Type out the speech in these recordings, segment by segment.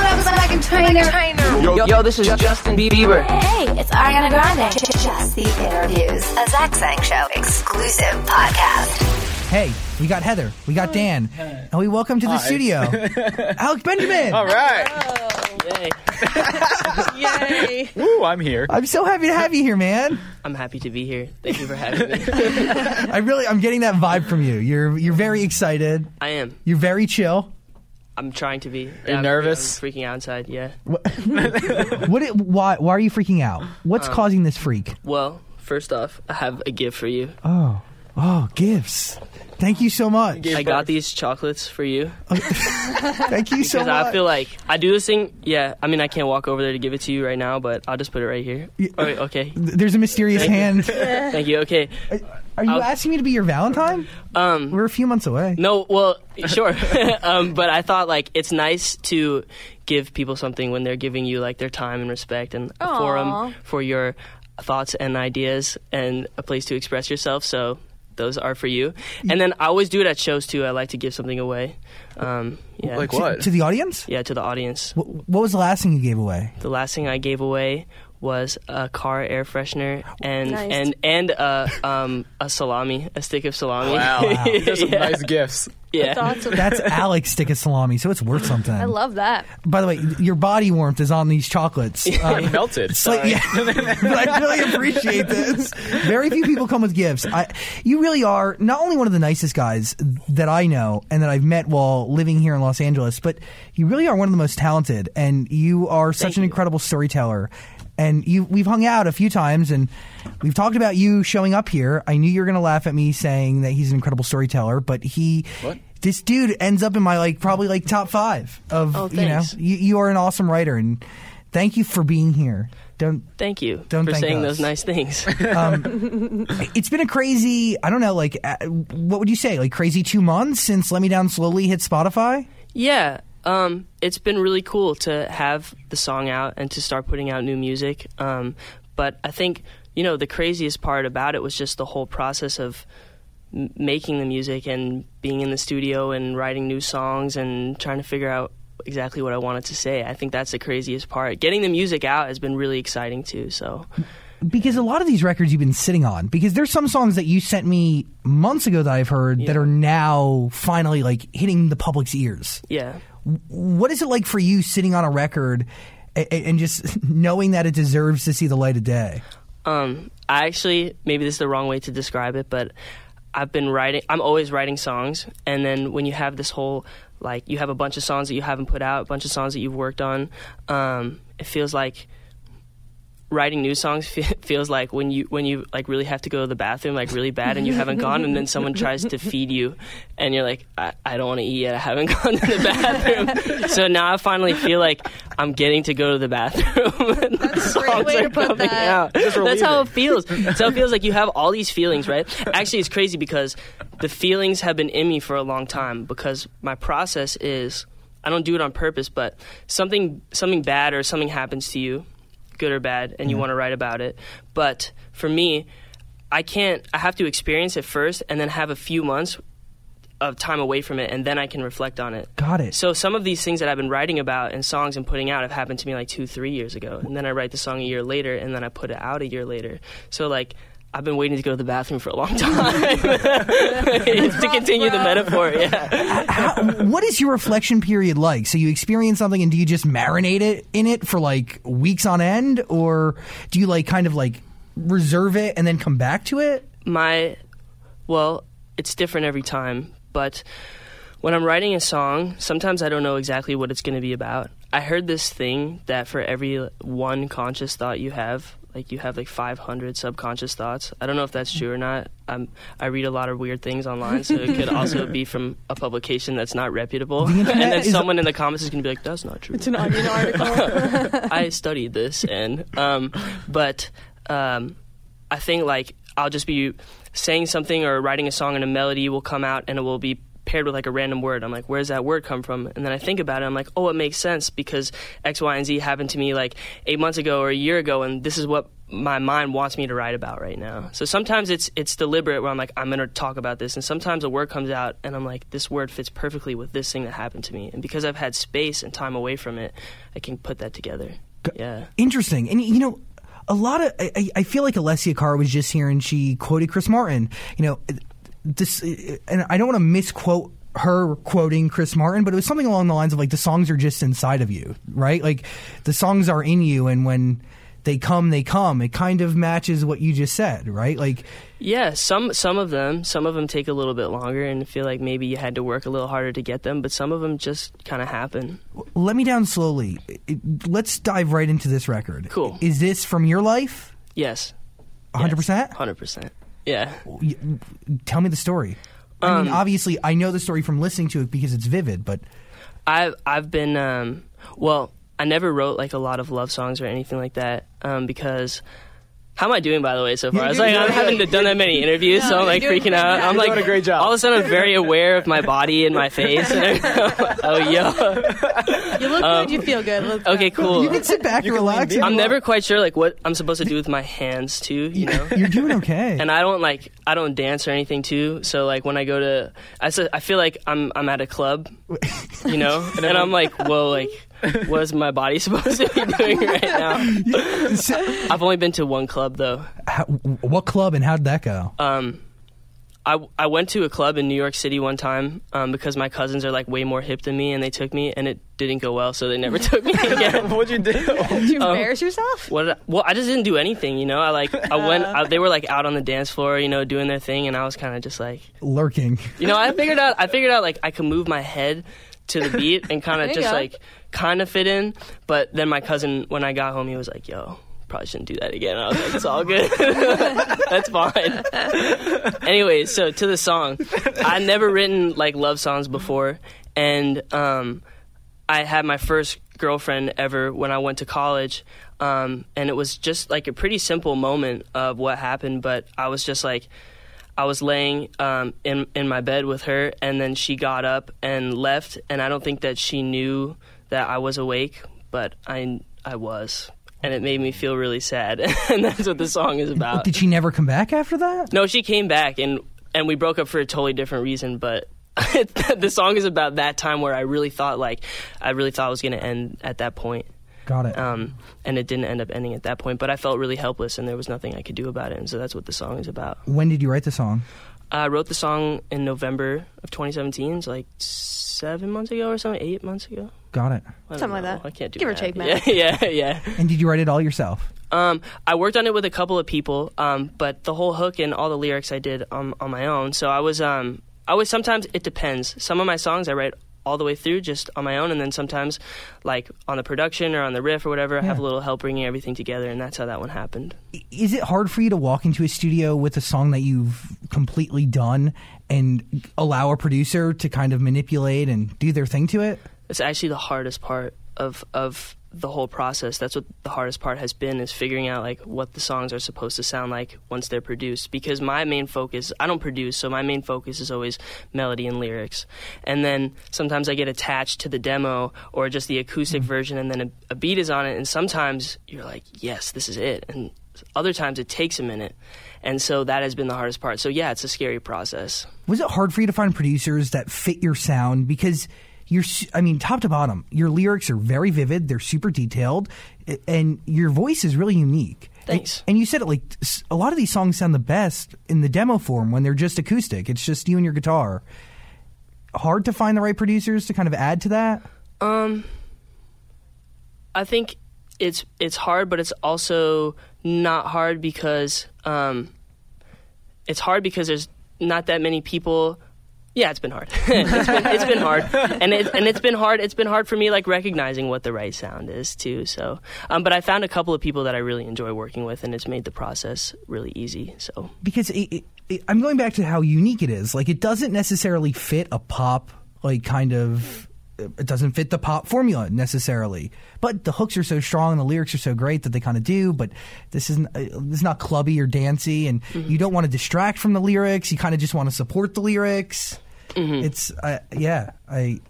Hey, what up, it's Meghan Trainor. Yo, yo, this is Justin Bieber. Hey, it's Ariana Grande. Just the interviews. A Zach Sang Show exclusive podcast. Hey, we got Heather, we got Dan, and we welcome to the studio Alec Benjamin. All right. Yay. Woo, I'm here. I'm so happy to have you here, man. I'm happy to be here. Thank you for having me. I really, I'm getting that vibe from you. You're, you're very excited. I am. You're very chill. I'm trying to be. you I'm- nervous? I'm freaking out inside, yeah. What? it, why? Why are you freaking out? What's Um, causing this freak? Well, first off, I have a gift for you. Oh, oh, gifts. Thank you so much. I got these chocolates for you Thank you so because much. I feel like I do this thing. Yeah, I mean, I can't walk over there to give it to you right now, but I'll just put it right here. Oh, wait, okay. There's a mysterious hand. Thank you. Okay. Are you I'll- asking me to be your Valentine? Um, We're a few months away. No, well, sure. um, but I thought like it's nice to give people something when they're giving you like their time and respect and a Aw. forum for your thoughts and ideas and a place to express yourself. So those are for you. And then I always do it at shows too. I like to give something away. Um, yeah. Like To- what? To the audience? Yeah, to the audience. What, what was the last thing you gave away? The last thing I gave away was a car air freshener and Nice. and and a um a salami, a stick of salami. Wow. Those are some Yeah. nice gifts. yeah. Thoughts That's Alex stick of salami, so it's worth something. I love that. By the way, your body warmth is on these chocolates. It melted. It's like, yeah, but I really appreciate this. Very few people come with gifts. I, you really are not only one of the nicest guys that I know and that I've met while living here in Los Angeles, but you really are one of the most talented, and you are such Thank an you. incredible storyteller. And you, we've hung out a few times, and we've talked about you showing up here. I knew you were going to laugh at me saying that he's an incredible storyteller, but he. What? This dude ends up in my like probably like top five of Oh, you know you, you are an awesome writer and thank you for being here. Don't Thank you Don't for thank saying us. those nice things. it's been a crazy I don't know like uh, what would you say like crazy 2 months since Let Me Down Slowly hit Spotify? Yeah, um, it's been really cool to have the song out and to start putting out new music. Um, but I think you know the craziest part about it was just the whole process of m- making the music and being in the studio and writing new songs and trying to figure out exactly what I wanted to say. I think that's the craziest part. Getting the music out has been really exciting too. So Because a lot of these records you've been sitting on because there's some songs that you sent me months ago that I've heard that are now finally like hitting the public's ears. yeah. What is it like for you sitting on a record and, and just knowing that it deserves to see the light of day? Um, I actually maybe this is the wrong way to describe it, but I've been writing. I'm always writing songs, and then when you have this whole like you have a bunch of songs that you haven't put out, a bunch of songs that you've worked on, um, it feels like writing new songs fe- feels like when you when you like really have to go to the bathroom like really bad and you haven't gone and then someone tries to feed you and you're like I, I don't want to eat yet I haven't gone to the bathroom so now I finally feel like I'm getting to go to the bathroom That's a great way to put that. That's how it feels. So it feels like you have all these feelings, right? Actually, it's crazy because the feelings have been in me for a long time because my process is I don't do it on purpose, but something something bad or something happens to you, good or bad, and you mm-hmm. want to write about it. But for me, I can't. I have to experience it first, and then have a few months of time away from it, and then I can reflect on it. Got it. So some of these things that I've been writing about and songs and putting out have happened to me like two, three years ago, and then I write the song a year later, and then I put it out a year later. So like. I've been waiting to go to the bathroom for a long time to continue the metaphor. Yeah. How, what is your reflection period like? So you experience something and do you just marinate it in it for like weeks on end or do you like kind of like reserve it and then come back to it? My, well, it's different every time, but when I'm writing a song, sometimes I don't know exactly what it's going to be about. I heard this thing that for every one conscious thought you have, like you have like 500 subconscious thoughts. I don't know if that's true or not. Um, I read a lot of weird things online, so it could also be from a publication that's not reputable. and then someone in the comments is going to be like, "That's not true." It's an Onion article. I studied this, and um, but um, I think like I'll just be saying something or writing a song and a melody will come out and it will be paired with like a random word. I'm like, where's that word come from? And then I think about it. I'm like, oh, it makes sense because X, Y, and Z happened to me like eight months ago or a year ago, and this is what my mind wants me to write about right now. So sometimes it's it's deliberate where I'm like, I'm gonna talk about this, and sometimes a word comes out and I'm like, this word fits perfectly with this thing that happened to me, and because I've had space and time away from it, I can put that together. Yeah. Interesting. And you know, a lot of I, I feel like Alessia Cara was just here and she quoted Chris Martin. You know, this and I don't want to misquote her quoting Chris Martin, but it was something along the lines of like the songs are just inside of you, right? Like the songs are in you and when they come, they come. It kind of matches what you just said, right? Like Yeah, some some of them, some of them take a little bit longer and feel like maybe you had to work a little harder to get them, but some of them just kind of happen. let me down slowly. Let's dive right into this record. Cool. Is this from your life? Yes. 100%? Hundred percent. Yeah. Tell me the story. I Um, mean, obviously, I know the story from listening to it because it's vivid, but I've I've been um, well. I never wrote like a lot of love songs or anything like that um, because. How am I doing, by the way, so far? I was like, I haven't done that many interviews, so I'm like freaking out. I'm like, doing a great job. all of a sudden, I'm very aware of my body and my face. oh, yo. You look good. You feel good. Let's go. Um, Okay, cool. you can sit back and relax. I'm never quite sure like what I'm supposed to do with my hands too. You know. You're doing okay. and I don't like I don't dance or anything too. So like when I go to I feel like I'm I'm at a club, you know, and I'm like, whoa, like what is my body supposed to be doing right now? I've only been to one club though. How, what club and how'd that go? Um, I I went to a club in New York City one time um, because my cousins are like way more hip than me, and they took me, and it didn't go well, so they never took me again. What'd you do? Did you embarrass yourself? What? I, well, I just didn't do anything, you know. I like I went. I, they were like out on the dance floor, you know, doing their thing, and I was kind of just like, Lurking. you know, I figured out. I figured out like I could move my head to the beat and kind of you just go. like kind of fit in. But then my cousin, when I got home, he was like, "Yo." Probably shouldn't do that again. I was like, it's all good. That's fine. Anyways, so to the song. I'd never written like love songs before. And um, I had my first girlfriend ever when I went to college. Um, and it was just like a pretty simple moment of what happened, but I was just like, I was laying um, in in my bed with her, and then she got up and left, and I don't think that she knew that I was awake, but I I was, and it made me feel really sad, and that's what the song is about. Did she never come back after that? No, she came back and and we broke up for a totally different reason, but the song is about that time where I really thought like I really thought it was going to end at that point. Got it. Um, and it didn't end up ending at that point, but I felt really helpless and there was nothing I could do about it. And so that's what the song is about. when did you write the song? I wrote the song in November of 2017, so like seven months ago or something, eight months ago. Got it. I don't Something like know. that. I can't do Give or math. take Yeah, math. yeah, yeah. And did you write it all yourself? Um, I worked on it with a couple of people, um, but the whole hook and all the lyrics I did on, on my own. So I was, um, I was sometimes it depends. Some of my songs I write all the way through just on my own, and then sometimes, like on the production or on the riff or whatever, I have a little help bringing everything together, and that's how that one happened. I- Is it hard for you to walk into a studio with a song that you've completely done and allow a producer to kind of manipulate and do their thing to it? It's actually the hardest part of of the whole process. That's what the hardest part has been is figuring out like what the songs are supposed to sound like once they're produced. Because my main focus, I don't produce, so my main focus is always melody and lyrics. And then sometimes I get attached to the demo or just the acoustic mm-hmm. version, and then a, a beat is on it. And sometimes you're like, yes, this is it. And other times it takes a minute. And so that has been the hardest part. So yeah, it's a scary process. Was it hard for you to find producers that fit your sound? Because you're, I mean, top to bottom, your lyrics are very vivid, they're super detailed, and your voice is really unique. And- Thanks. And, you said it like a lot of these songs sound the best in the demo form when they're just acoustic. It's just you and your guitar. Hard to find the right producers to kind of add to that. Um, I think it's it's hard, but it's also not hard because um, it's hard because there's not that many people. Yeah, it's been hard. it's, been, it's been hard, and it, and it's been hard. It's been hard for me, like recognizing what the right sound is too. So, um, but I found a couple of people that I really enjoy working with, and it's made the process really easy. So, because it, it, I'm going back to how unique it is. Like it doesn't necessarily fit a pop like kind of it doesn't fit the pop formula necessarily. But the hooks are so strong and the lyrics are so great that they kind of do. But this isn't uh, this is not clubby or dancey, and you don't want to distract from the lyrics. You kind of just want to support the lyrics. It's uh, yeah, I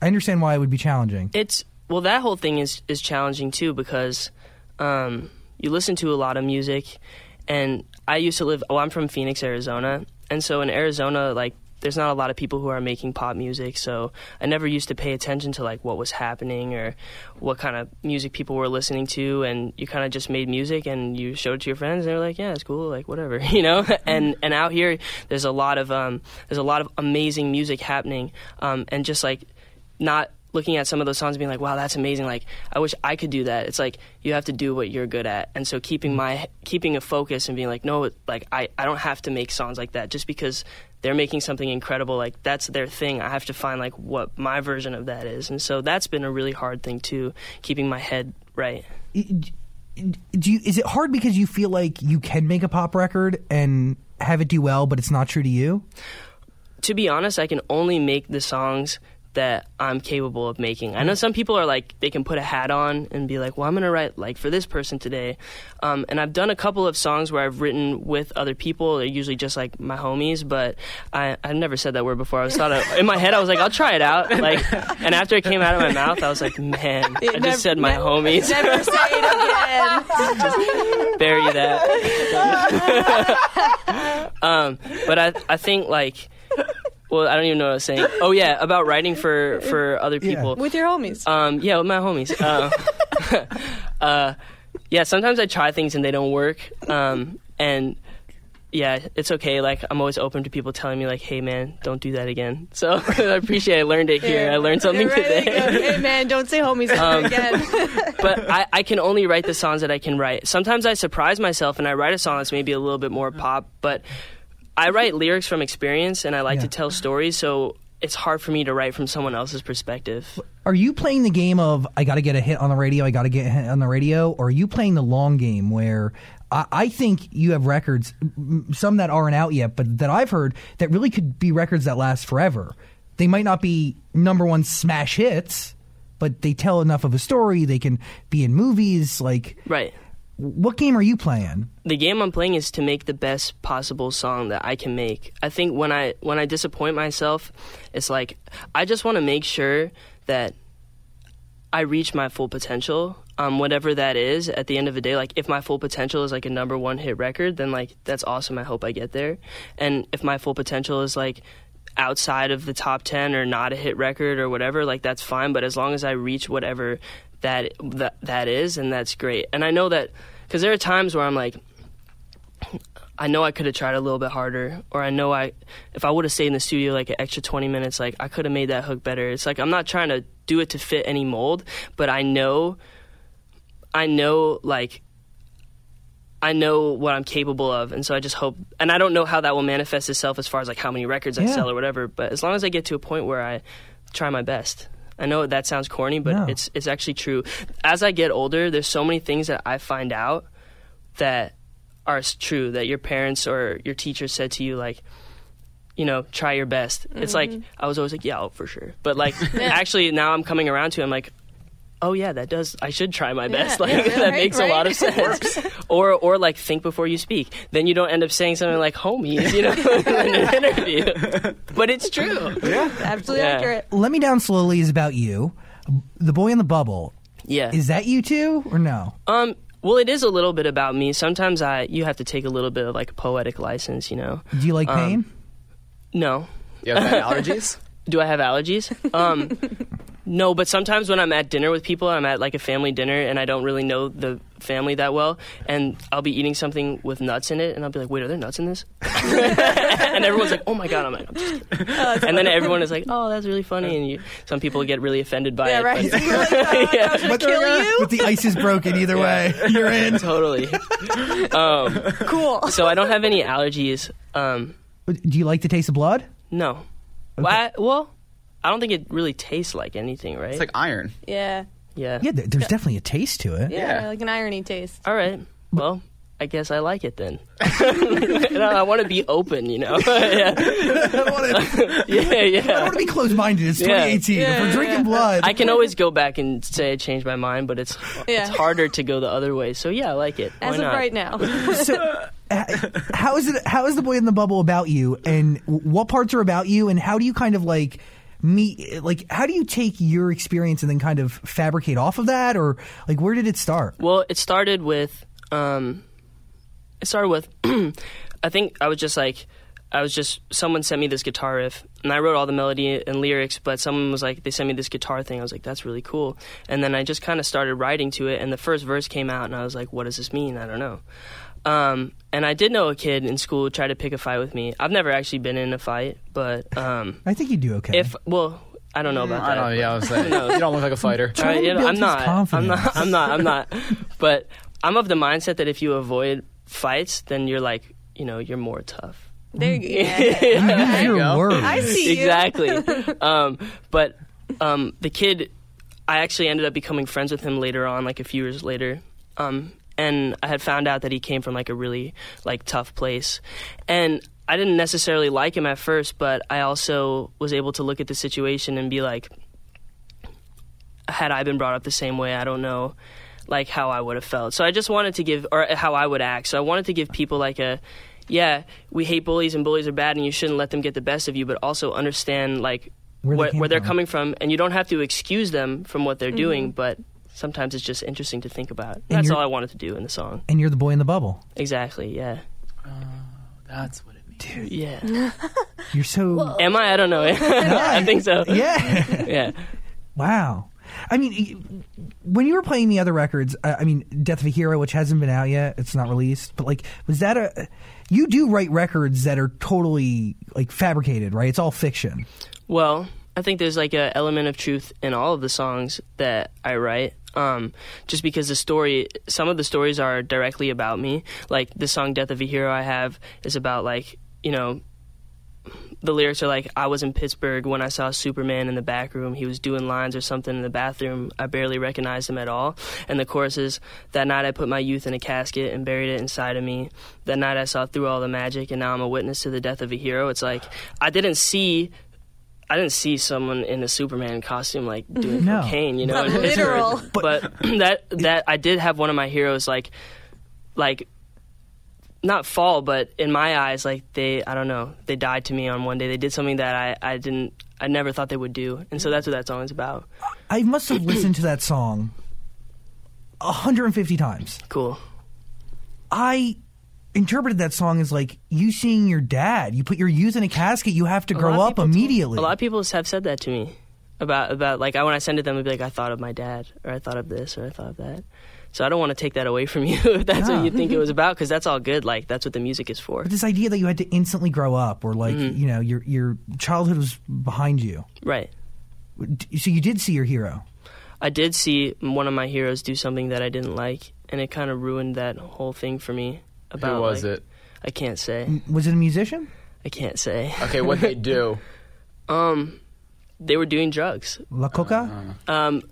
I understand why it would be challenging. It's well, that whole thing is is challenging too because um, you listen to a lot of music, and I used to live. Oh, I'm from Phoenix, Arizona, and so in Arizona, like there's not a lot of people who are making pop music, so I never used to pay attention to like what was happening or what kind of music people were listening to, and you kind of just made music and you showed it to your friends, and they're like, yeah, it's cool, like whatever, you know. and and out here, there's a lot of um, there's a lot of amazing music happening, um, and just like not looking at some of those songs and being like, wow, that's amazing. Like, I wish I could do that. It's like you have to do what you're good at. And so keeping mm-hmm. my keeping a focus and being like, no, like I, I don't have to make songs like that just because they're making something incredible. Like that's their thing. I have to find like what my version of that is. And so that's been a really hard thing too, keeping my head right. do you is it hard because you feel like you can make a pop record and have it do well but it's not true to you to be honest, I can only make the songs that I'm capable of making. I know some people are like they can put a hat on and be like, "Well, I'm gonna write like for this person today," um, and I've done a couple of songs where I've written with other people. They're usually just like my homies, but I I've never said that word before. I was thought of, in my head I was like, "I'll try it out," like, and after it came out of my mouth, I was like, "Man, I just said my homies." Never say it again. bury that. um, but I I think like well I don't even know what I was saying. Oh yeah, about writing for for other people. With your homies. Um, yeah, with my homies. Uh, uh, yeah, sometimes I try things and they don't work. Um, and yeah, it's okay. Like I'm always open to people telling me like, "Hey man, don't do that again." So I appreciate. I learned it here. I learned something Right, today. Hey man, don't say homies ever Um, again. but I, I can only write the songs that I can write. Sometimes I surprise myself and I write a song that's maybe a little bit more pop, but I write lyrics from experience and I like Yeah. to tell stories, so it's hard for me to write from someone else's perspective. are you playing the game of I got to get a hit on the radio, I got to get a hit on the radio, or are you playing the long game where I, I think you have records, some that aren't out yet, but that I've heard that really could be records that last forever. They might not be number one smash hits, but they tell enough of a story. They can be in movies. Like, Right. What game are you playing? the game I'm playing is to make the best possible song that I can make. I think when I when I disappoint myself, it's like I just want to make sure that I reach my full potential, um, whatever that is. At the end of the day, like if my full potential is like a number one hit record, then like that's awesome. I hope I get there. And if my full potential is like outside of the top 10 or not a hit record or whatever like that's fine but as long as i reach whatever that that, that is and that's great and i know that because there are times where i'm like I know I could have tried a little bit harder, or I know I, if I would have stayed in the studio like an extra 20 minutes, like I could have made that hook better. It's like I'm not trying to do it to fit any mold, but I know, I know like, I know what I'm capable of, and so I just hope, and I don't know how that will manifest itself as far as like how many records I sell or whatever, but as long as I get to a point where I try my best. I know that sounds corny, but No. it's it's actually true. As I get older, there's so many things that I find out that are true that your parents or your teacher said to you like you know try your best it's like mm-hmm. i was always like yeah oh, for sure but like actually now i'm coming around to it i'm like oh yeah that does i should try my best like yeah, that right, makes a lot of sense or or like think before you speak then you don't end up saying something like homies you know in an interview but it's true Yeah, Absolutely Yeah. accurate. Let Me Down Slowly is about you. The Boy in the Bubble. yeah Is that you too, or no? Um, well, it is a little bit about me. Sometimes I you have to take a little bit of like poetic license, you know. Do you like pain? No, You have allergies? do I have allergies? Um, no, but sometimes when I'm at dinner with people, I'm at like a family dinner, and I don't really know the family that well, and I'll be eating something with nuts in it, and I'll be like, "Wait, are there nuts in this?" and everyone's like, "Oh my god!" I'm like, I'm just kidding. and then everyone is like, "Oh, that's really funny," and you, some people get really offended by Yeah, it. right. but- like, oh, Yeah. I'm gonna kill you. But the ice is broken either way. You're in. totally. Um, Cool. so I don't have any allergies. Um, Do you like the taste of blood? no. Well, I, well, I don't think it really tastes like anything, right? It's like iron. Yeah. yeah. Yeah, there- there's definitely a taste to it. yeah. Yeah. Like an irony taste. All right. Well, I guess I like it then. You I want to be open, you know. yeah. I don't want to. yeah, I yeah. don't want to be closed-minded. It's 2018. if we're drinking blood, I can always go back and say I changed my mind, but it's Yeah. it's harder to go the other way. So yeah, I like it. Why As of not? right now. so, h- how is it? How is the boy in the bubble about you? And what parts are about you? And how do you kind of like meet? Like, how do you take your experience and then kind of fabricate off of that, or like where did it start? Well, it started with um, it started with I think I was just like I was just someone sent me this guitar riff and I wrote all the melody and lyrics, but someone was like they sent me this guitar thing. I was like that's really cool, and then I just kind of started writing to it, and the first verse came out, and I was like, what does this mean? I don't know. Um, and I did know a kid in school tried to pick a fight with me. I've never actually been in a fight, but um, I think you do okay. if well, I don't know about that. I don't know. Yeah, I was saying, you don't look like a fighter. All right, to you know, build I'm his not. I'm confidence. not. I'm not. I'm not. But I'm of the mindset that if you avoid fights, then you're like, you know, you're more tough. there you go. Use your go. words. I see you. Exactly. um, but um, the kid, I actually ended up becoming friends with him later on, like a few years later. Um, and I had found out that he came from like a really like tough place, and I didn't necessarily like him at first, but I also was able to look at the situation and be like, had I been brought up the same way, I don't know like how I would have felt. So I just wanted to give or how I would act. So I wanted to give people like a yeah, we hate bullies and bullies are bad and you shouldn't let them get the best of you, but also understand like Where they where, where they're from. coming from and you don't have to excuse them from what they're mm-hmm. doing, but sometimes it's just interesting to think about. That's all I wanted to do in the song. and you're the boy in the bubble. Exactly, yeah. Oh, that's what it means. Yeah. You're so Am I? I don't know. I think so. yeah. Yeah. Wow. I mean, when you were playing the other records, I I mean, Death of a Hero, which hasn't been out yet, it's not released, but like, was that a. You do write records that are totally, like, fabricated, right? It's all fiction. Well, I think there's like an element of truth in all of the songs that I write. Um, just because the story, some of the stories are directly about me. Like the song "Death of a Hero" I have is about like you know. The lyrics are like, I was in Pittsburgh when I saw Superman in the back room. He was doing lines or something in the bathroom. I barely recognized him at all. And the chorus is, That night I put my youth in a casket and buried it inside of me. That night I saw through all the magic and now I'm a witness to the death of a hero. It's like, I didn't see I didn't see someone in a Superman costume like doing No. cocaine, you know. Not in Pittsburgh. literal. But, that that I did have one of my heroes like like not fall, but in my eyes, like they I don't know, they died to me on one day. They did something that I, I didn't I never thought they would do. And so that's what that song is about. I must have listened to that song 150 times. Cool. I interpreted that song as like you seeing your dad. You put your youth in a casket, you have to A grow up people told- immediately. a lot of people have said that to me about about like I when I send it to them, I'd be like, I thought of my dad, or I thought of this, or I thought of that. So I don't want to take that away from you if that's No. what you think it was about, because that's all good. Like that's what the music is for, But this idea that you had to instantly grow up, or like Mm-hmm. you know your your childhood was behind you. right? So you did see your hero. I did see one of my heroes do something that I didn't like, and it kind of ruined that whole thing for me. About Who was like- it? I can't say. Was it a musician? I can't say. Okay, what they do? Um, they were doing drugs. La Coca? Um,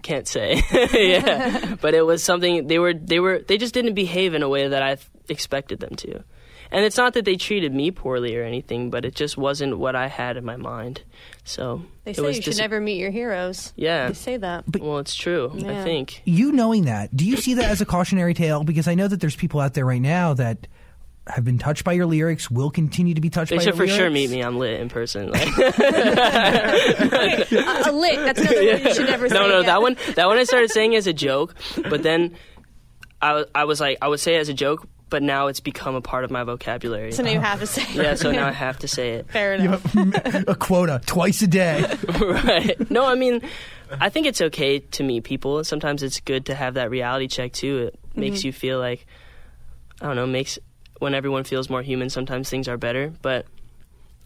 can't say. yeah, but it was something they were they were they just didn't behave in a way that I th- expected them to. And it's not that they treated me poorly or anything, but it just wasn't what I had in my mind. So They say was you should dis- never meet your heroes. Yeah. They say that. well, it's true. I think. You knowing that, do you see that as a cautionary tale? Because I know that there's people out there right now that have been touched by your lyrics, will continue to be touched They by should for sure meet me. I'm lit in person. Like, A, a lick. That's another word you should never say. no, no, again. that one, that one I started saying as a joke, but then I, I was like, I would say it as a joke, but now it's become a part of my vocabulary. So now you have to say. it. yeah, so now I have to say it. Fair enough. a quota twice a day. right. No, I mean, I think it's okay to meet people. Sometimes it's good to have that reality check too. It mm-hmm. makes you feel like, I don't know, makes when everyone feels more human. Sometimes things are better, but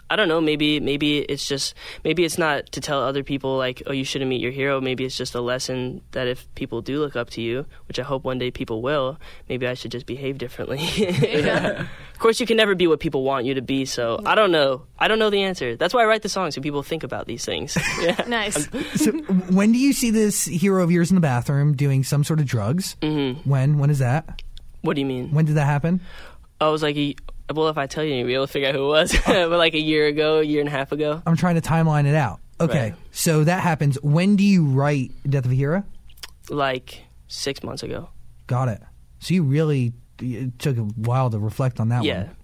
I don't know. Maybe maybe it's just maybe it's not to tell other people like, oh, you shouldn't meet your hero. Maybe it's just a lesson that if people do look up to you, which I hope one day people will, maybe I should just behave differently. Of course, you can never be what people want you to be. So I don't know. I don't know the answer. That's why I write the songs so people think about these things. Yeah. Nice. So when do you see this hero of yours in the bathroom doing some sort of drugs? Mm-hmm. When? When is that? What do you mean? When did that happen? I was like, a, well, if I tell you, you'll be able to figure out who it was. but like a year ago, a year and a half ago. I'm trying to timeline it out. Okay, Right. so that happens. When do you write Death of a Hero? Like six months ago. Got it. So you really it took a while to reflect on that one. yeah. one.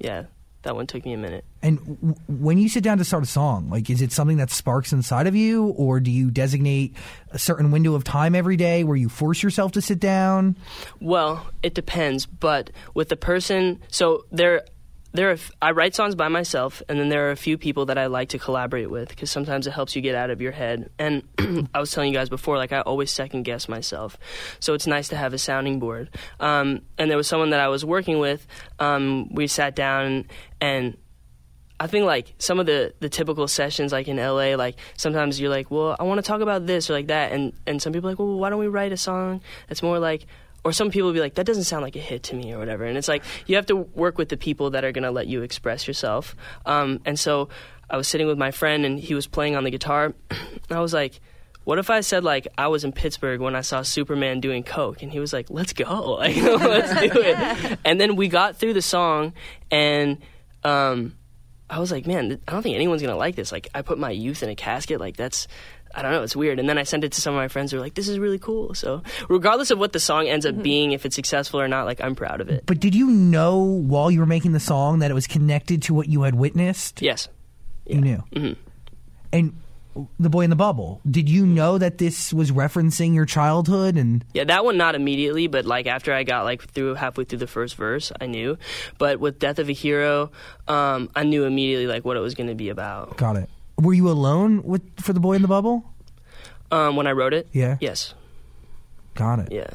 Yeah. That one took me a minute. And w- when you sit down to start a song, like, is it something that sparks inside of you, or do you designate a certain window of time every day where you force yourself to sit down? Well, it depends, but with the person, so there, there are. I write songs by myself, and then there are a few people that I like to collaborate with because sometimes it helps you get out of your head. And I was telling you guys before, like I always second guess myself, so it's nice to have a sounding board. Um, and there was someone that I was working with. Um, we sat down and. I think like some of the the typical sessions like in LA like sometimes you're like well I want to talk about this or like that and and some people are like well why don't we write a song that's more like or some people will be like that doesn't sound like a hit to me or whatever. And it's like you have to work with the people that are going to let you express yourself. Um, and so I was sitting with my friend and he was playing on the guitar. And I was like what if I said like I was in Pittsburgh when I saw Superman doing coke? And he was like let's go. Like let's do it. And then we got through the song and um, I was like, man, I don't think anyone's gonna like this. Like, I put my youth in a casket. Like, that's, I don't know, it's weird. And then I sent it to some of my friends who were like, this is really cool. So, regardless of what the song ends up being, if it's successful or not, like, I'm proud of it. But did you know while you were making the song that it was connected to what you had witnessed? Yes. You knew. And the boy in the bubble. Did you know that this was referencing your childhood and Yeah, that one not immediately, but like after I got like through halfway through the first verse, I knew. But with Death of a Hero, um, I knew immediately like what it was going to be about. got it? Were you alone with for the boy in the bubble? Um, when I wrote it, Yeah. yes, Got it. yeah.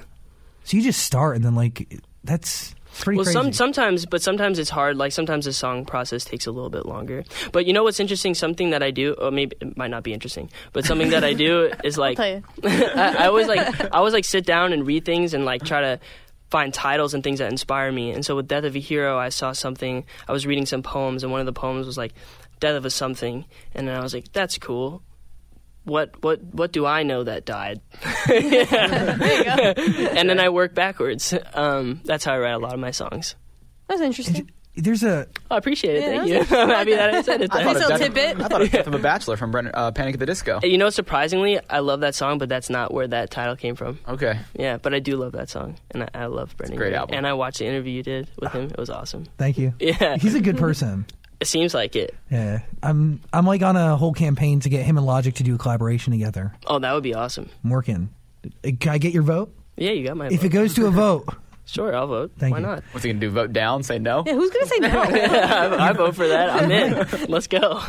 So you just start and then like that's it's pretty Well, crazy. some sometimes, but sometimes it's hard. Like sometimes the song process takes a little bit longer. But you know what's interesting? Something that I do, or maybe it might not be interesting, but something that I do is like tell you. I, I always like I always like sit down and read things and like try to find titles and things that inspire me. And so with Death of a Hero, I saw something. I was reading some poems, and one of the poems was like Death of a something, and then I was like, that's cool. What what what do I know that died? and then I work backwards. Um, that's how I write a lot of my songs. That's interesting. There's a I appreciate it. Yeah, Thank you. I'm happy that I said it. I then. thought Nice of little Death- tidbit. I thought of Death of a Bachelor from Brendon, uh, Panic at the Disco. You know, surprisingly, I love that song, but that's not where that title came from. Okay. Yeah, but I do love that song, and I, I love Brendon. great album. And I watched the interview you did with him. It was awesome. thank you. Yeah, He's a good person. It seems like it. Yeah, I'm I'm like on a whole campaign to get him and Logic to do a collaboration together. Oh, that would be awesome. I'm working. Uh, Can I get your vote? Yeah, you got my. Vote. If vote. it goes to a vote, sure, I'll vote. Thank Why you. not? What's he gonna do? Vote down? Say no? Yeah, who's gonna say no? I, I vote for that. I'm in. Let's go.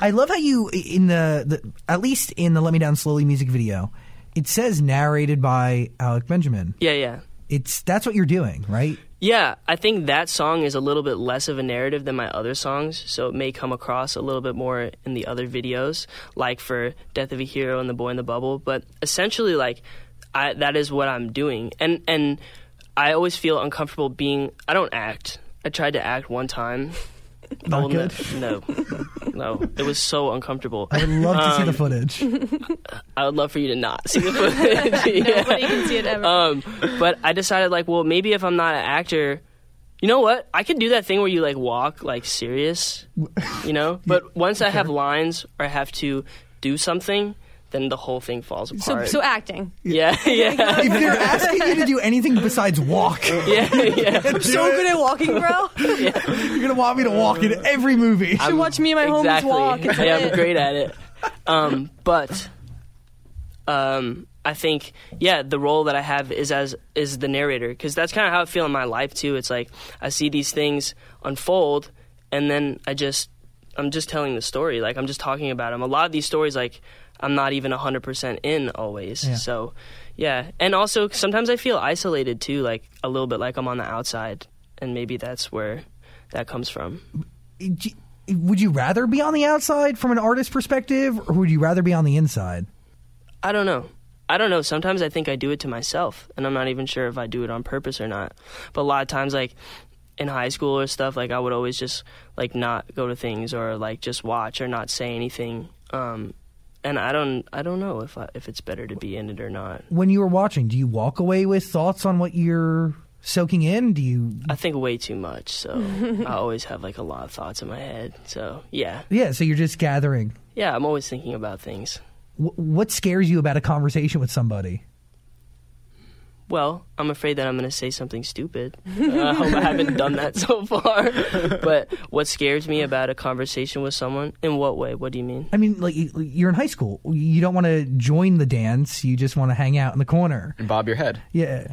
I love how you in the, the at least in the "Let Me Down Slowly" music video, it says narrated by Alec Benjamin. yeah, yeah. It's that's what you're doing, right? Yeah, I think that song is a little bit less of a narrative than my other songs, so it may come across a little bit more in the other videos, like for Death of a Hero and The Boy in the Bubble. But essentially, like, I, that is what I'm doing, and and I always feel uncomfortable being. I don't act. I tried to act one time. Not good. ne- no, no, it was so uncomfortable. I would love to Um, see the footage. I would love for you to not see the footage. Yeah. Nobody can see it ever. Um, but I decided like, well, maybe if I'm not an actor, you know what? I could do that thing where you like walk like serious, you know. But once I have lines or I have to do something, then the whole thing falls apart. so acting. yeah, yeah, if they're asking you to do anything besides walk, yeah, yeah. I'm so good at walking, bro. you you're gonna want me to walk in every movie. should watch me and my exactly. homies walk. It's yeah, lit. I'm great at it. Um, but um, I think yeah, the role that I have is as is the narrator because that's kind of how I feel in my life too. It's like I see these things unfold, and then I just I'm just telling the story. Like I'm just talking about them. A lot of these stories, like I'm not even 100% in always. Yeah. So yeah, and also sometimes I feel isolated too, like a little bit like I'm on the outside, and maybe that's where that comes from. Would you rather be on the outside from an artist perspective, or would you rather be on the inside? I don't know. I don't know. Sometimes I think I do it to myself, and I'm not even sure if I do it on purpose or not. But a lot of times, like in high school or stuff, like I would always just like not go to things or like just watch or not say anything. Um, and I don't, I don't know if I, if it's better to be in it or not. When you were watching, do you walk away with thoughts on what you're soaking in? Do you? I think way too much, so I always have like a lot of thoughts in my head. So yeah, Yeah. So you're just gathering. yeah, I'm always thinking about things. Wh- what scares you about a conversation with somebody? Well, I'm afraid that I'm going to say something stupid. Uh, I hope I haven't done that so far. But what scares me about a conversation with someone? In what way? What do you mean? I mean, like you- you're in high school. You don't want to join the dance. You just want to hang out in the corner. And bob your head. Yeah.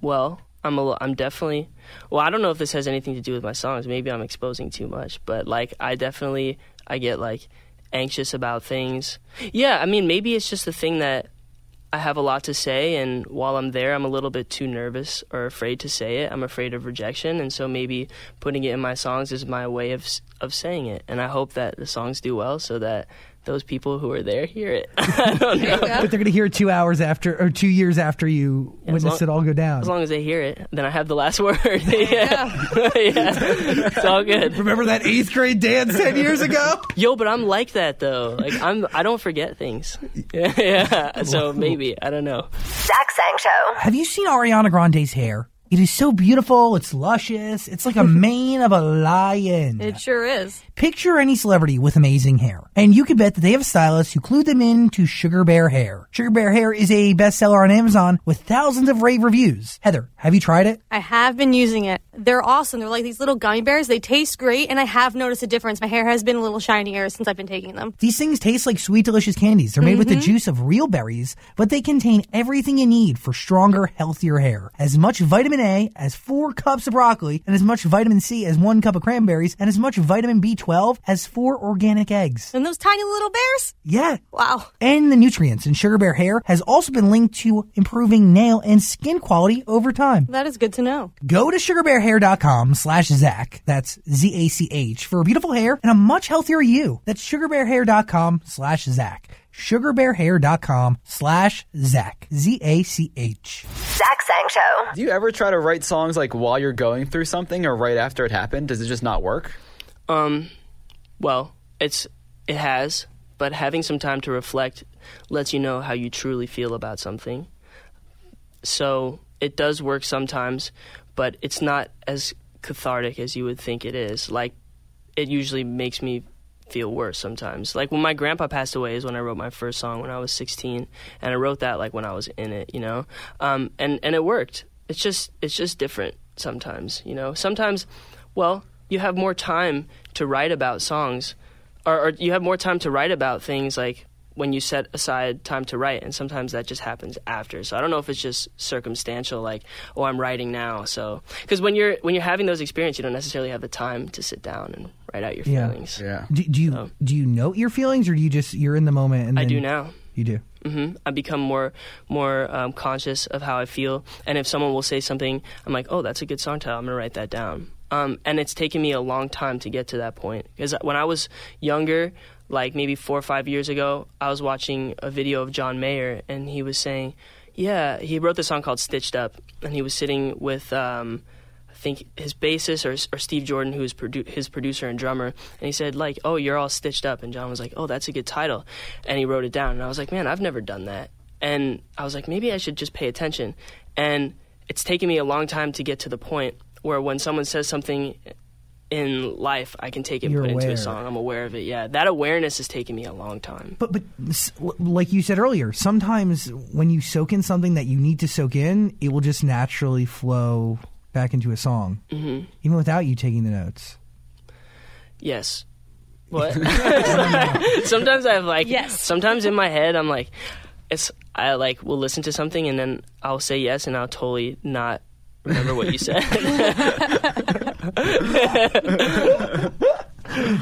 Well, I'm a, li- I'm definitely. Well, I don't know if this has anything to do with my songs. Maybe I'm exposing too much, but like I definitely I get like anxious about things. Yeah, I mean maybe it's just the thing that I have a lot to say, and while I'm there, I'm a little bit too nervous or afraid to say it. I'm afraid of rejection, and so maybe putting it in my songs is my way of of saying it. And I hope that the songs do well, so that those people who are there hear it. I don't know. But they're going to hear it two hours after or two years after you as witness long- it all go down. As long as they hear it, then I have the last word. yeah. yeah. It's all good. Remember that eighth grade dance ten years ago? Yo, but I'm like that though. Like I'm I don't forget things. Yeah. yeah. So maybe, I don't know. Zach Sang Show. Have you seen Ariana Grande's hair? It is so beautiful. It's luscious. It's like a mane of a lion. It sure is. Picture any celebrity with amazing hair, and you can bet that they have stylists who clue them in to Sugar Bear Hair. Sugar Bear Hair is a bestseller on Amazon with thousands of rave reviews. Heather, have you tried it? I have been using it. They're awesome. They're like these little gummy bears. They taste great, and I have noticed a difference. My hair has been a little shinier since I've been taking them. These things taste like sweet, delicious candies. They're made with the mm-hmm. juice of real berries, but they contain everything you need for stronger, healthier hair. As much vitamin A as four cups of broccoli, and as much vitamin C as one cup of cranberries, and as much vitamin B12 as four organic eggs. And those tiny little bears? Yeah. Wow. And the nutrients in Sugar Bear Hair has also been linked to improving nail and skin quality over time. That is good to know. Go to sugarbearhair.com slash Zach. That's Z-A-C-H for beautiful hair and a much healthier you. That's sugarbearhair.com slash Zach. Sugarbearhair.com slash Zach. Z-A-C-H. Zach Sang Show. Do you ever try to write songs like while you're going through something or right after it happened? Does it just not work? Um well, it's it has, but having some time to reflect lets you know how you truly feel about something. So, it does work sometimes, but it's not as cathartic as you would think it is. Like it usually makes me feel worse sometimes. Like when my grandpa passed away is when I wrote my first song when I was 16, and I wrote that like when I was in it, you know. Um, and and it worked. It's just it's just different sometimes, you know. Sometimes, well, you have more time to write about songs, or, or you have more time to write about things like when you set aside time to write and sometimes that just happens after so i don't know if it's just circumstantial like oh i'm writing now so because when you're when you're having those experiences you don't necessarily have the time to sit down and write out your feelings Yeah. Do, do you Oh. do you note your feelings or do you just you're in the moment and i then do now You do. hmm I become more more um, conscious of how I feel, and if someone will say something, I'm like, oh, that's a good song title. I'm gonna write that down. Um, and it's taken me a long time to get to that point because when I was younger, like maybe four or five years ago, I was watching a video of John Mayer, and he was saying, yeah, he wrote this song called "Stitched Up," and he was sitting with. Um, I think his bassist or, or Steve Jordan, who was produ- his producer and drummer, and he said like, "Oh, you're all stitched up," and John was like, "Oh, that's a good title," and he wrote it down, and I was like, "Man, I've never done that," and I was like, maybe I should just pay attention, and it's taken me a long time to get to the point where when someone says something in life, I can take it and You're put it into a song. I'm aware of it. Yeah, that awareness has taken me a long time. But but like you said earlier, sometimes when you soak in something that you need to soak in, it will just naturally flow back into a song, mm-hmm. even without you taking the notes. Yes. What? sometimes I have like Yes. sometimes in my head I'm like it's I like will listen to something and then I'll say yes and I'll totally not remember what you said.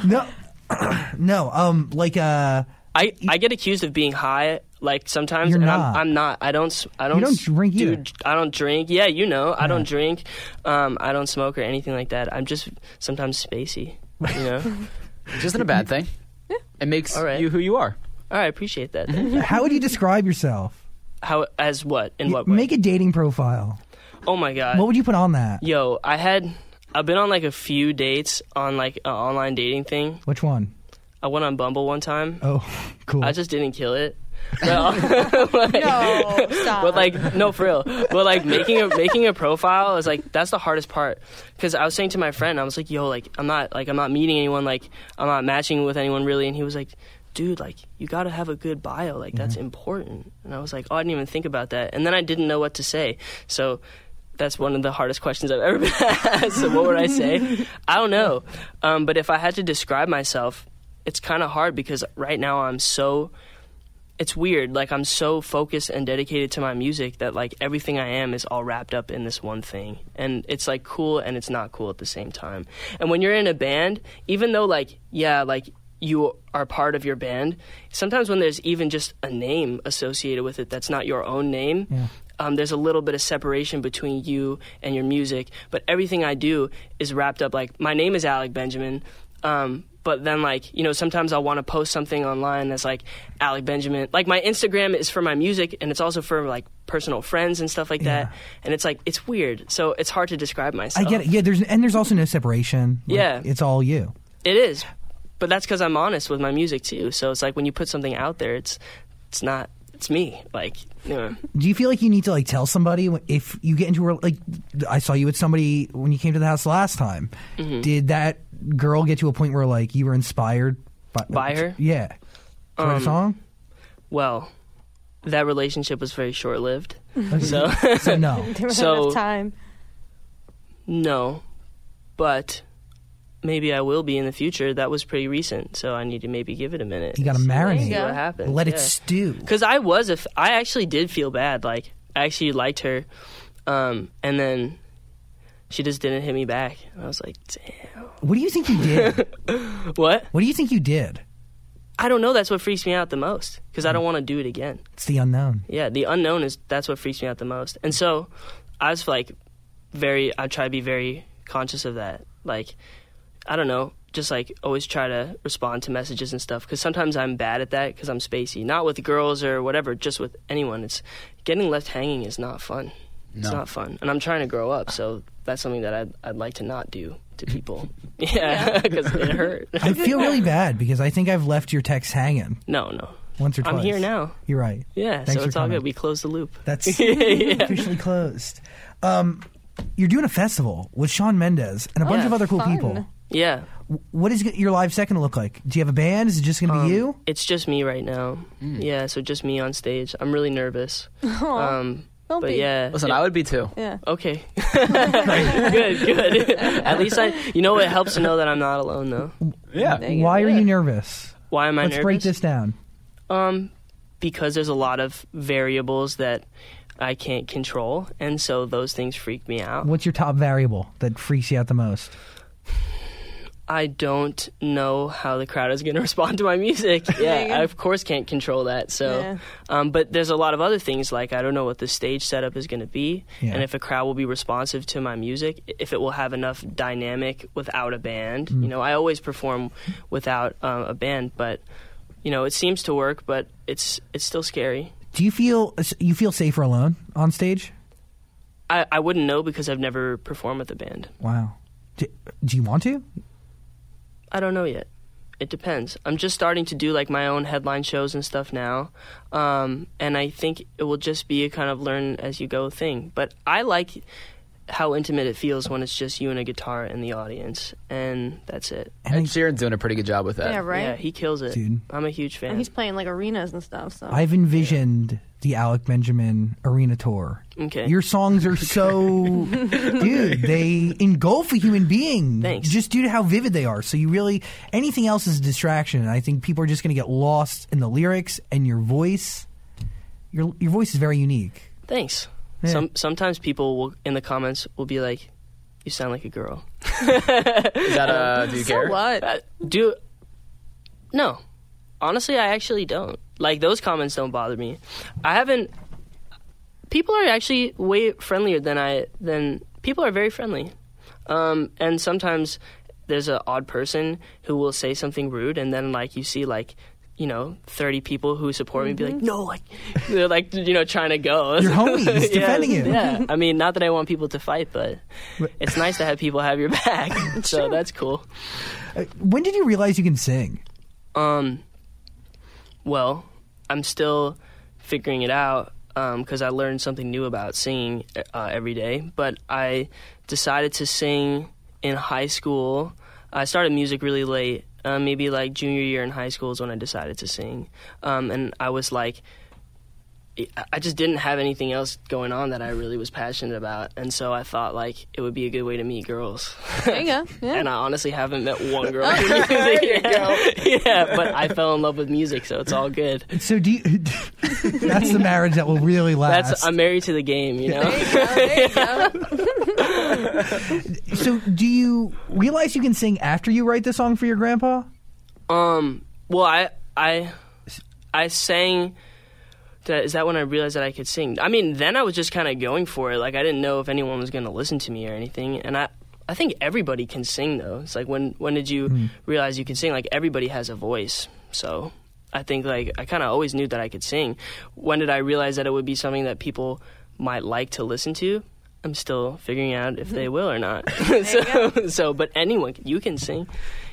No, no. Um, like uh, I, I get accused of being high like sometimes You're and not. I'm, I'm not. I don't s- I don't don't drink do, either. I don't drink. Yeah, you know. I don't drink. Um I don't smoke or anything like that. I'm just sometimes spacey, you know. Which isn't a bad thing. Yeah. it makes All right. you who you are. All right, I appreciate that. how would you describe yourself? How as what? In what way? Make a dating profile. Oh my god. What would you put on that? Yo, I had I've been on like a few dates on like an online dating thing. Which one? I went on Bumble one time. Oh, cool. I just didn't kill it. But, like, No, stop. but like no for real but like making a making a profile is like that's the hardest part because i was saying to my friend i was like yo like i'm not like i'm not meeting anyone like i'm not matching with anyone really and he was like dude like you gotta have a good bio like that's important and i was like oh i didn't even think about that and then i didn't know what to say so that's one of the hardest questions I've ever been asked. so what would I say? I don't know. Um, but if I had to describe myself, it's kind of hard because right now I'm so it's weird. Like I'm so focused and dedicated to my music that like everything I am is all wrapped up in this one thing. And it's like cool and it's not cool at the same time. And when you're in a band, even though like yeah, like you are part of your band, sometimes when there's even just a name associated with it that's not your own name, um, there's a little bit of separation between you and your music. But everything I do is wrapped up. Like my name is Alec Benjamin. Um, but then like you know sometimes i'll want to post something online that's like alec benjamin like my instagram is for my music and it's also for like personal friends and stuff like that and it's like it's weird so it's hard to describe myself. I get it. Yeah, there's and there's also no separation. Like, Yeah. it's all you. it is but that's because i'm honest with my music too so it's like when you put something out there it's it's not it's me like you know Do you feel like you need to like tell somebody if you get into a like? I saw you with somebody when you came to the house last time. Mm-hmm. Did that girl get to a point where like you were inspired by, By her? Yeah. To write a Um, song? well that relationship was very short-lived so So no. They ran so- of time. no but maybe i will be in the future that was pretty recent so i need to maybe give it a minute You got to See marinate. go. what happens Let it stew. Because I was, if I actually did feel bad. Like I actually liked her, um, and then she just didn't hit me back. I was like, damn. What do you think you did? What? what do you think you did? I don't know. That's what freaks me out the most because I don't want to do it again. It's the unknown. Yeah, the unknown is that's what freaks me out the most. And so I was like, very. I try to be very conscious of that. Like, I don't know. Just like always try to respond to messages and stuff because sometimes I'm bad at that because I'm spacey. Not with girls or whatever, just with anyone. It's getting left hanging is not fun. It's not fun, and I'm trying to grow up, so that's something that I'd I'd like to not do to people. Yeah, because it hurt. I feel really bad because I think I've left your text hanging no, no, once or twice. I'm here now. You're right. Yeah, Thanks so it's all coming. good. We closed the loop. That's Yeah. officially closed. Um, you're doing a festival with Shawn Mendes and a bunch Yeah. of other cool Fun. people. Yeah. What is your live set going to look like? Do you have a band? Is it just going to be Um, you? It's just me right now. Yeah, so just me on stage. I'm really nervous. Um, Don't but be. yeah. Listen, it- I would be too. Yeah. Okay. good, good. At least I, you know, it helps to know that I'm not alone, though. Yeah. There Why go. are you nervous? Why am I Let's nervous? break this down. Um, because there's a lot of variables that I can't control, and so those things freak me out. What's your top variable that freaks you out the most? I don't know how the crowd is going to respond to my music. you Yeah. I of course can't control that. So, Yeah. um, but there's a lot of other things like I don't know what the stage setup is going to be, Yeah. and if a crowd will be responsive to my music, if it will have enough dynamic without a band. Mm. You know, I always perform without um, a band, but you know, it seems to work, but it's it's still scary. Do you feel you feel safer alone on stage? I, I wouldn't know because I've never performed with a band. Wow. Do, do you want to? I don't know yet. It depends. I'm just starting to do like my own headline shows and stuff now, um, and I think it will just be a kind of learn as you go thing. But I like how intimate it feels when it's just you and a guitar in the audience, and that's it. And Ed I- Sheeran's doing a pretty good job with that. Yeah, right. Yeah, he kills it. Dude. I'm a huge fan. And he's playing like arenas and stuff. So I've envisioned the Alec Benjamin Arena Tour. Okay. Your songs are so, dude, they engulf a human being. Thanks. Just due to how vivid they are. So you really, anything else is a distraction. And I think people are just going to get lost in the lyrics and your voice. Your your voice is very unique. Thanks. Yeah. Some sometimes people will in the comments will be like, "You sound like a girl." Is that uh? Do you so care? what? Uh, do no honestly i actually don't like those comments don't bother me i haven't people are actually way friendlier than i than people are very friendly um, and sometimes there's an odd person who will say something rude and then like you see like you know 30 people who support me be like no like they're like you know trying to go Your homies Yeah, defending you. yeah i mean not that i want people to fight but it's nice to have people have your back so that's cool Uh, When did you realize you can sing? Um, well, I'm still figuring it out because I learned something new about singing uh, every day. But I decided to sing in high school. I started music really late. Uh, maybe like junior year in high school is when I decided to sing, um, and I was like I just didn't have anything else going on that I really was passionate about, and so I thought like it would be a good way to meet girls. There you go. Yeah. and I honestly haven't met one girl. in music. yeah, but I fell in love with music, so it's all good. So do you, that's the marriage that will really last. That's I'm married to the game, you know. so do you realize you can sing after you write the song for your grandpa? Um. Well, I I I sang. That, is that when I realized that I could sing? I mean, then I was just kind of going for it. Like I didn't know if anyone was going to listen to me or anything. And I, I think everybody can sing though. It's like when when did you hmm. realize you can sing? Like everybody has a voice. So I think like I kind of always knew that I could sing. When did I realize that it would be something that people might like to listen to? I'm still figuring out if they will or not. so, so, but anyone, you can sing.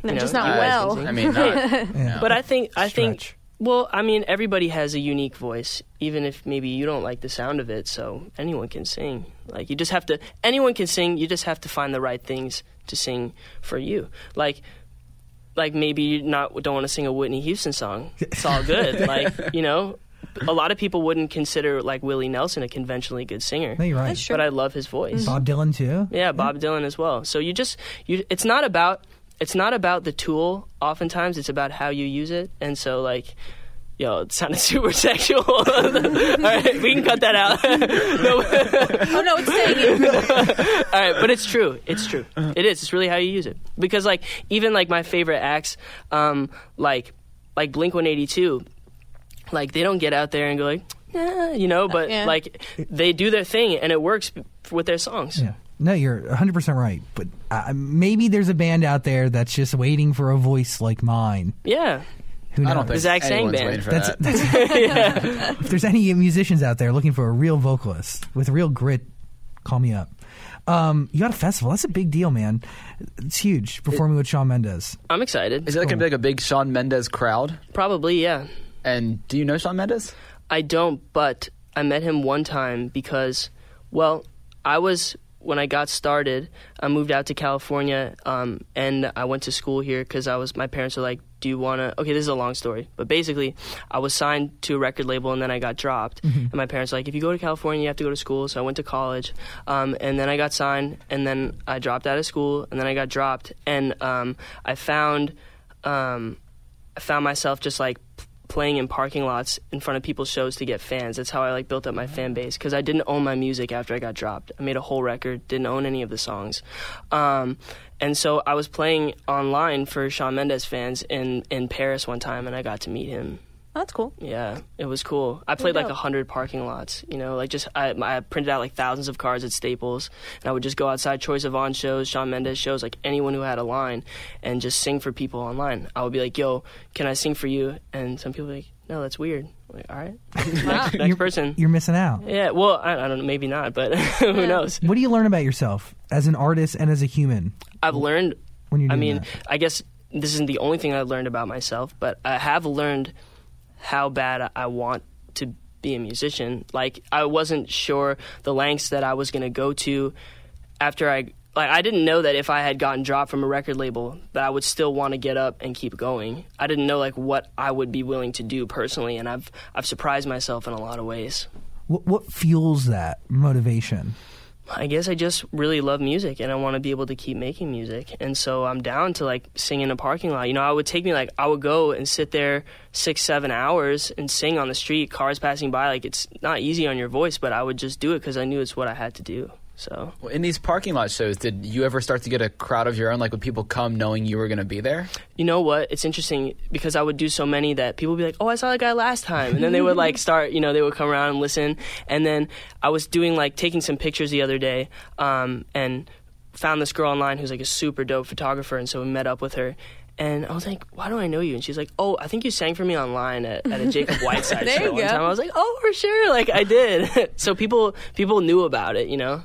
No, you know, just not you guys can well. I mean, not, no. But I think I think Stretch. Well, I mean, everybody has a unique voice, even if maybe you don't like the sound of it. So anyone can sing. Like you just have to. Anyone can sing. You just have to find the right things to sing for you. Like. Like maybe you not don't want to sing a Whitney Houston song. It's all good. like you know, a lot of people wouldn't consider like Willie Nelson a conventionally good singer, No, you're right. That's true. but I love his voice. Bob Dylan too. Yeah, Bob Dylan as well. So you just you it's not about it's not about the tool oftentimes it's about how you use it. And so like Yo, it sounded super sexual. All right, we can cut that out. No, oh no, it's staying in. all right, but it's true. It's true. It is. It's really how you use it. Because like even like my favorite acts, um, like like Blink One Eighty Two, like they don't get out there and go like, nah, you know, but Yeah. like they do their thing and it works with their songs. Yeah. No, you're 100% right. But uh, maybe there's a band out there that's just waiting for a voice like mine. Yeah. Who knows? I don't think Zach Sang Band. for That's, that. that's if there's any musicians out there looking for a real vocalist with real grit, call me up. Um, you got a festival. That's a big deal, man. It's huge. Performing with Shawn Mendes. I'm excited. Is it going to be like a big Shawn Mendes crowd? Probably, yeah. And do you know Shawn Mendes? I don't, but I met him one time because, well, I was when I got started. I moved out to California, um, and I went to school here because I was. My parents were like, "Do you want to?" Okay, this is a long story, but basically, I was signed to a record label, and then I got dropped. And my parents were like, "If you go to California, you have to go to school." So I went to college, um, and then I got signed, and then I dropped out of school, and then I got dropped, and um, I found. Um, I found myself just like playing in parking lots in front of people's shows to get fans. That's how I like built up my fan base because I didn't own my music after I got dropped. I made a whole record, didn't own any of the songs, um, and so I was playing online for Shawn Mendes fans in in Paris one time, and I got to meet him. That's cool. Yeah, it was cool. I played like a hundred parking lots. You know, like just I, I printed out like thousands of cards at Staples, and I would just go outside Troye Sivan shows, Shawn Mendes shows, like anyone who had a line, and just sing for people online. I would be like, "Yo, can I sing for you?" And some people were like, "No, that's weird." I'm like, all right, next, next person. You're missing out. Yeah, well, I, I don't know, maybe not, but who knows? What do you learn about yourself as an artist and as a human I've learned when you're I mean, that? I guess this isn't the only thing I've learned about myself, but I have learned how bad I want to be a musician. Like I wasn't sure the lengths that I was going to go to after I like I didn't know that if I had gotten dropped from a record label that I would still want to get up and keep going. I didn't know like what I would be willing to do personally and I've I've surprised myself in a lot of ways. What, what fuels that motivation? I guess I just really love music and I want to be able to keep making music. And so I'm down to like sing in a parking lot. You know, I would take me like, I would go and sit there six, seven hours and sing on the street, cars passing by. Like, it's not easy on your voice, but I would just do it because I knew it's what I had to do. So, Well, In these parking lot shows, did you ever start to get a crowd of your own? Like, would people come knowing you were going to be there? you know what? It's interesting because I would do so many that people would be like, "Oh, I saw that guy last time," and then they would like start, you know, they would come around and listen. And then I was doing like taking some pictures the other day, um, and found this girl online who's like a super dope photographer, and so we met up with her. And I was like, "Why do I know you?" And she's like, "Oh, I think you sang for me online at, at a Jacob Whitesides show one go. time." I was like, "Oh, for sure!" Like I did. so people people knew about it, you know.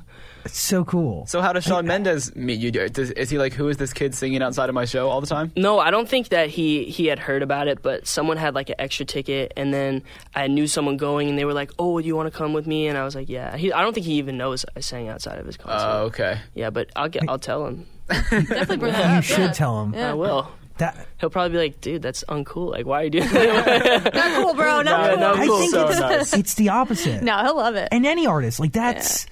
It's so cool. So how does Shawn Mendes meet you? Does, is he like, who is this kid singing outside of my show all the time? No, I don't think that he he had heard about it, but someone had like an extra ticket, and then I knew someone going, and they were like, "Oh, do you want to come with me?" And I was like, "Yeah." He, I don't think he even knows I sang outside of his concert. Oh, okay. yeah, but I'll get I'll tell him. Definitely bring that you should yeah. tell him Yeah. I will. that. He'll probably be like, "Dude, that's uncool. Like, why are you doing that?" Not cool, bro. Not No, cool. no, I think So it's, nice. it's the opposite. No, he'll love it. and any artist like that's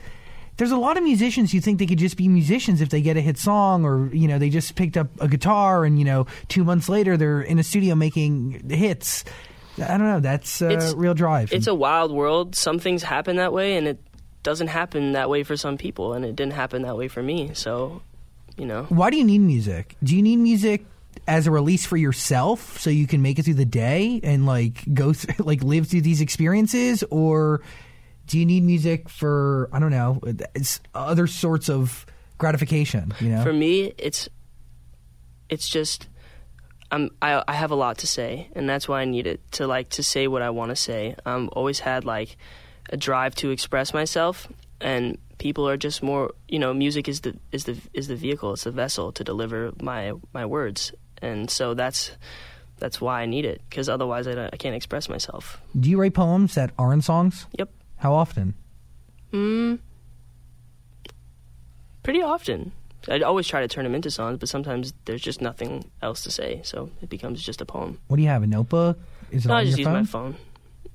there's a lot of musicians who think they could just be musicians if they get a hit song or you know they just picked up a guitar and you know two months later they're in a studio making hits. I don't know. That's uh, It's- real drive. it's a wild world. Some things happen that way, and it doesn't happen that way for some people, and it didn't happen that way for me. So, you know, why do you need music? Do you need music as a release for yourself so you can make it through the day and like go through like live through these experiences? Or do you need music for i don't know it's other sorts of gratification you know for me, it's it's just I'm I, I have a lot to say, and that's why I need it to like to say what I want to say. I've always had like a drive to express myself, and people are just more you know music is the is the is the vehicle, it's the vessel to deliver my my words, and so that's that's why I need it because otherwise I, don't- I can't express myself. do you write poems that aren't songs Yep. How often Mm, pretty often. I always try to turn them into songs, but sometimes there's just nothing else to say, so it becomes just a poem. What do you have? A notebook? Is it No, on I just your use phone? my phone.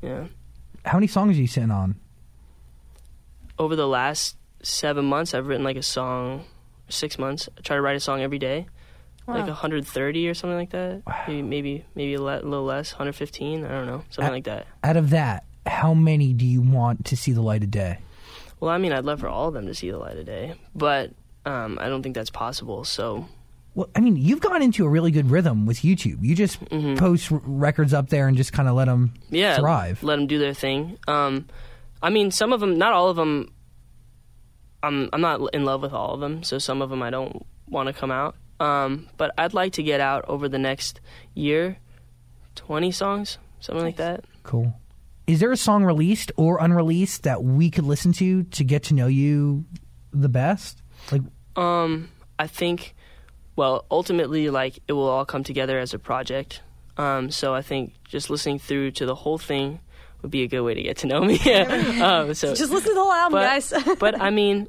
Yeah. How many songs are you sitting on? Over the last seven months, I've written like a song. Six months, I try to write a song every day, wow. like 130 or something like that. Maybe maybe maybe a, little less, 115. I don't know, something like that. Out of that, how many do you want to see the light of day? Well, I mean, I'd love for all of them to see the light of day, but um, I don't think that's possible. So Well, I mean, you've gone into a really good rhythm with YouTube. You just post r- records up there and just kind of let them Mm-hmm. yeah, thrive. let them do their thing. Um, I mean, some of them, not all of them. I'm I'm not in love with all of them, so some of them I don't want to come out. Um, but I'd like to get out over the next year, twenty songs, something like that. Cool. Is there a song released or unreleased that we could listen to to get to know you the best? Like, Um, I think, well, ultimately, like it will all come together as a project. Um, so I think just listening through to the whole thing would be a good way to get to know me. um, so Just listen to the whole album, but, guys. but I mean,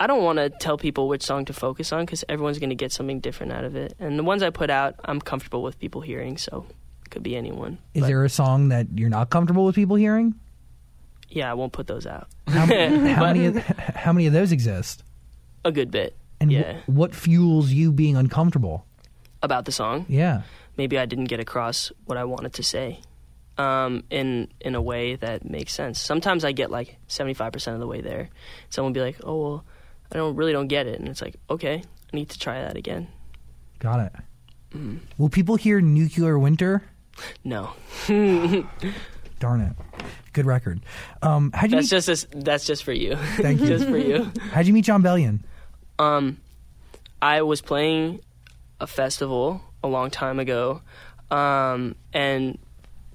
I don't want to tell people which song to focus on because everyone's going to get something different out of it. And the ones I put out, I'm comfortable with people hearing, so it could be anyone. is But, there a song that you're not comfortable with people hearing? Yeah, I won't put those out. How, how many? Of, how many of those exist? A good bit. And wh- yeah, what fuels you being uncomfortable? about the song. Yeah. Maybe I didn't get across what I wanted to say. Um, in in a way that makes sense. Sometimes I get like seventy five percent of the way there. Someone will be like, "Oh well, I don't really don't get it," and it's like, "Okay, I need to try that again." Got it. Mm. Will people hear Nuclear Winter? No, Darn it. Good record. Um, how'd you that's meet, just this, that's just for you. Thank you. just for you. how'd you meet Jon Bellion? Um, I was playing a festival a long time ago, um, and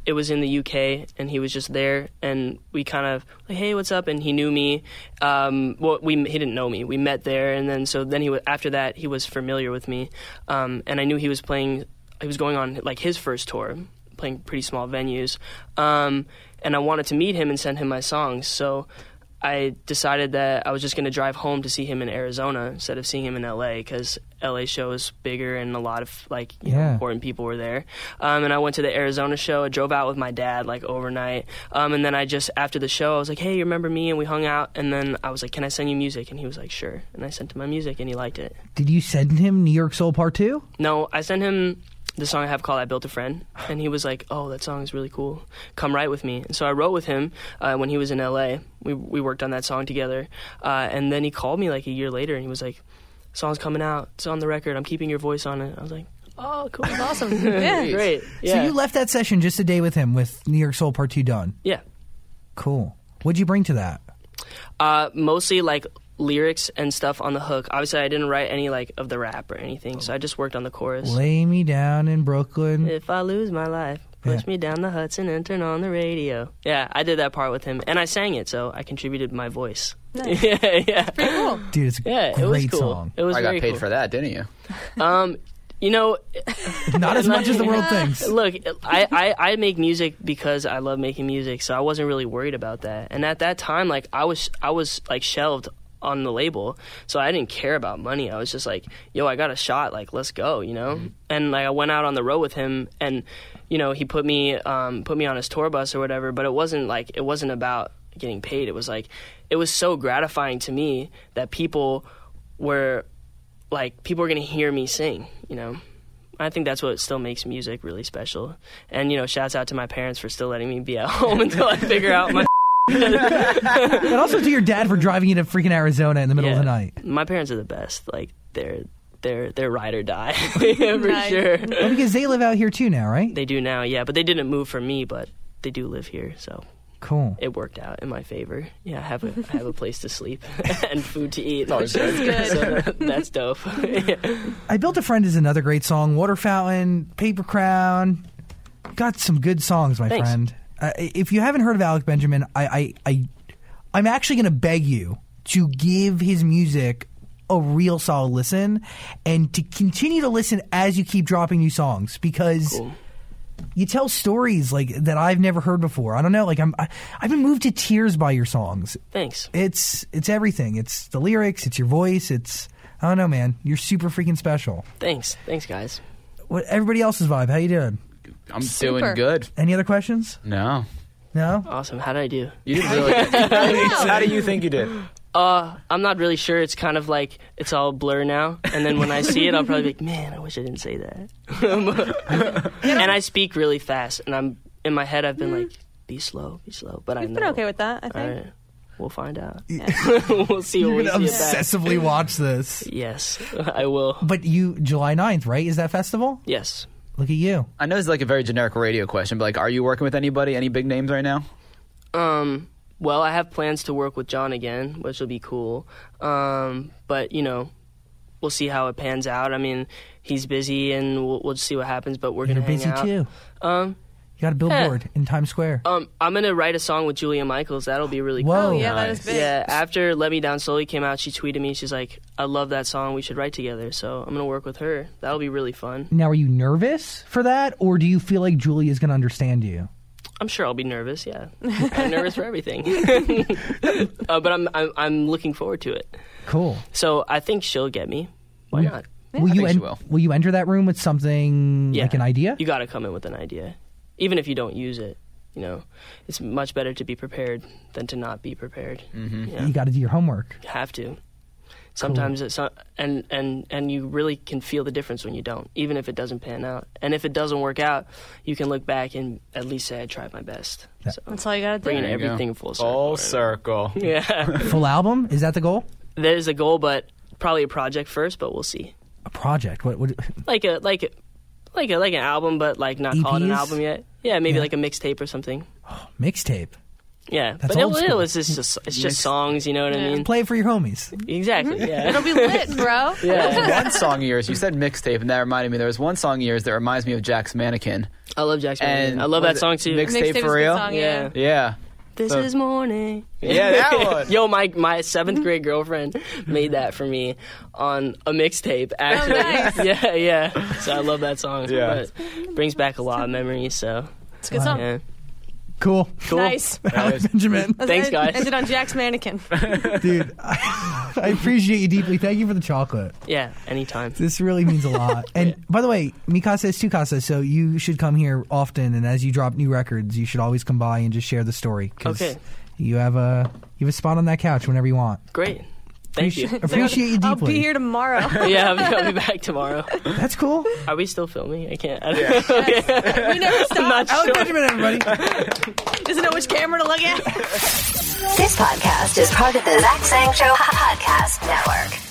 it was in the UK, and he was just there, and we kind of like, hey, what's up? And he knew me. Um, well, we he didn't know me. We met there, and then so then he wa- after that he was familiar with me, um, and I knew he was playing. He was going on like his first tour, playing pretty small venues, um, and I wanted to meet him and send him my songs. So I decided that I was just going to drive home to see him in Arizona instead of seeing him in LA because LA show is bigger and a lot of like you know, important people were there. Um, and I went to the Arizona show. I drove out with my dad like overnight. Um, and then I just after the show I was like, hey, you remember me? And we hung out. And then I was like, can I send you music? And he was like, sure. And I sent him my music and he liked it. Did you send him New York Soul Part 2? No, I sent him the song I have called "I Built a Friend," and he was like, "Oh, that song is really cool. Come write with me." And so I wrote with him uh, when he was in LA. We we worked on that song together, uh, and then he called me like a year later, and he was like, "Song's coming out. It's on the record. I'm keeping your voice on it." I was like, "Oh, cool, That's awesome, Yeah. great, yeah, So you left that session just a day with him with New York Soul Part 2 done. yeah." Cool. What'd you bring to that? Uh, mostly like lyrics and stuff on the hook. Obviously, I didn't write any like of the rap or anything, so I just worked on the chorus. Lay me down in Brooklyn. If I lose my life, push Yeah. me down the Hudson and turn on the radio. Yeah, I did that part with him, and I sang it, so I contributed my voice. yeah, yeah, Pretty cool. Dude, it's a yeah. great It was cool. song. It was I got very paid cool. for that, didn't you? Um, you know, Not as much as the world thinks. Look, I, I, I make music because I love making music, so I wasn't really worried about that. And at that time, like I was I was like shelved on the label, so I didn't care about money. I was just like, yo, I got a shot, like let's go, you know. And like I went out on the road with him, and you know he put me um, put me on his tour bus or whatever. But it wasn't like it wasn't about getting paid. It was like it was so gratifying to me that people were like people are gonna hear me sing, you know. I think that's what still makes music really special. And you know, shouts out to my parents for still letting me be at home until I figure out my. And also to your dad for driving you to freaking Arizona in the middle of the night. My parents are the best. Like they're they're they're ride or die for Nice. sure. Well, because they live out here too now, right? They do now, yeah, but they didn't move for me, but they do live here, so Cool. it worked out in my favor. Yeah, I have a I have a place to sleep and food to eat. Oh, good. So that's dope. Yeah. I Built a Friend is another great song. Water Fountain, Paper Crown. Got some good songs, my Thanks. friend. Uh, if you haven't heard of Alec Benjamin, I, I, I I'm actually going to beg you to give his music a real solid listen and to continue to listen as you keep dropping new songs because you tell stories like that I've never heard before. I don't know, like I'm I, I've been moved to tears by your songs. Thanks. It's it's everything. It's the lyrics, it's your voice, it's I don't know, man. You're super freaking special. Thanks. Thanks, guys. What everybody else's vibe? How you doing? I'm Super. doing good. Any other questions? No. No. Awesome. How did I do? You did really good. How do you think you did? Uh, I'm not really sure. It's kind of like it's all blur now. And then when I see it, I'll probably be like, man, I wish I didn't say that. and I speak really fast, and I'm in my head. I've been like, be slow, be slow. But I You've know. been okay with that, I think. right, we'll find out. Yeah. we'll see You're when we gonna see it back. obsessively watch this. Yes, I will. But you July 9th, right? Is that festival? Yes. Look at you. I know it's like a very generic radio question, but like, are you working with anybody, any big names right now? Um. Well, I have plans to work with Jon again, which will be cool. Um. But you know, we'll see how it pans out. I mean, he's busy, and we'll, we'll just see what happens. But we're You're gonna hang busy out. too. Um. You got a billboard in Times Square. Um, I'm gonna write a song with Julia Michaels. That'll be really Whoa. Oh, cool. yeah, that is big. Yeah, after Let Me Down Slowly came out, she tweeted me. She's like, "I love that song. We should write together." So I'm gonna work with her. That'll be really fun. Now, are you nervous for that, or do you feel like Julia is going to understand you? I'm sure I'll be nervous. Yeah, I'm nervous for everything. uh, but I'm, I'm I'm looking forward to it. Cool. So I think she'll get me. Why not? Will you think she will. will you enter that room with something Yeah. like an idea? You got to come in with an idea, even if you don't use it. You know, it's much better to be prepared than to not be prepared. Mm-hmm. Yeah. You got to do your homework. You have to. Sometimes it's not, and and and you really can feel the difference when you don't, even if it doesn't pan out. And if it doesn't work out, you can look back and at least say I tried my best. So That's all you gotta do. bringing There you go. everything full circle. Full circle. Yeah, Full album? Is that the goal? there's a goal, but probably a project first. But we'll see. A project? What? what Like a like a like a like an album, but like not called an album yet. Yeah, maybe Yeah. like a mixtape or something. mixtape? Yeah, That's but old it, it was just it's just songs. You know what I mean? Play it for your homies. Exactly. Mm-hmm. Yeah. It'll be lit, bro. yeah. one song of yours, you said mixtape, and that reminded me. There was one song of yours that reminds me of Jack's Mannequin. I love Jack's Mannequin. I love that song too. Mixtape Mixtape for real. song, yeah. Yeah. This So- is morning. Yeah, that one. Yo, my my seventh grade girlfriend made that for me on a mixtape. Oh, actually, nice. yeah, yeah. So I love that song. Yeah. but brings back a lot of memories. So It's a good song. yeah, Cool. cool. Nice. Alex Benjamin. Thanks, guys. Ended on Jack's mannequin. Dude, I, I appreciate you deeply. Thank you for the chocolate. Yeah, anytime. This really means a lot. And by the way, mi casa es tu casa, so you should come here often. And as you drop new records, you should always come by and just share the story. 'cause Okay. You have a you have a spot on that couch whenever you want. Great. Thank you. Appreciate you deeply. I'll be here tomorrow. yeah, I'll be, I'll be back tomorrow. That's cool. Are we still filming? I can't. I don't know. we never stop. I'm not Alex sure. Benjamin, everybody. Doesn't know which camera to look at. This podcast is part of the Zach Sang Show Podcast Network.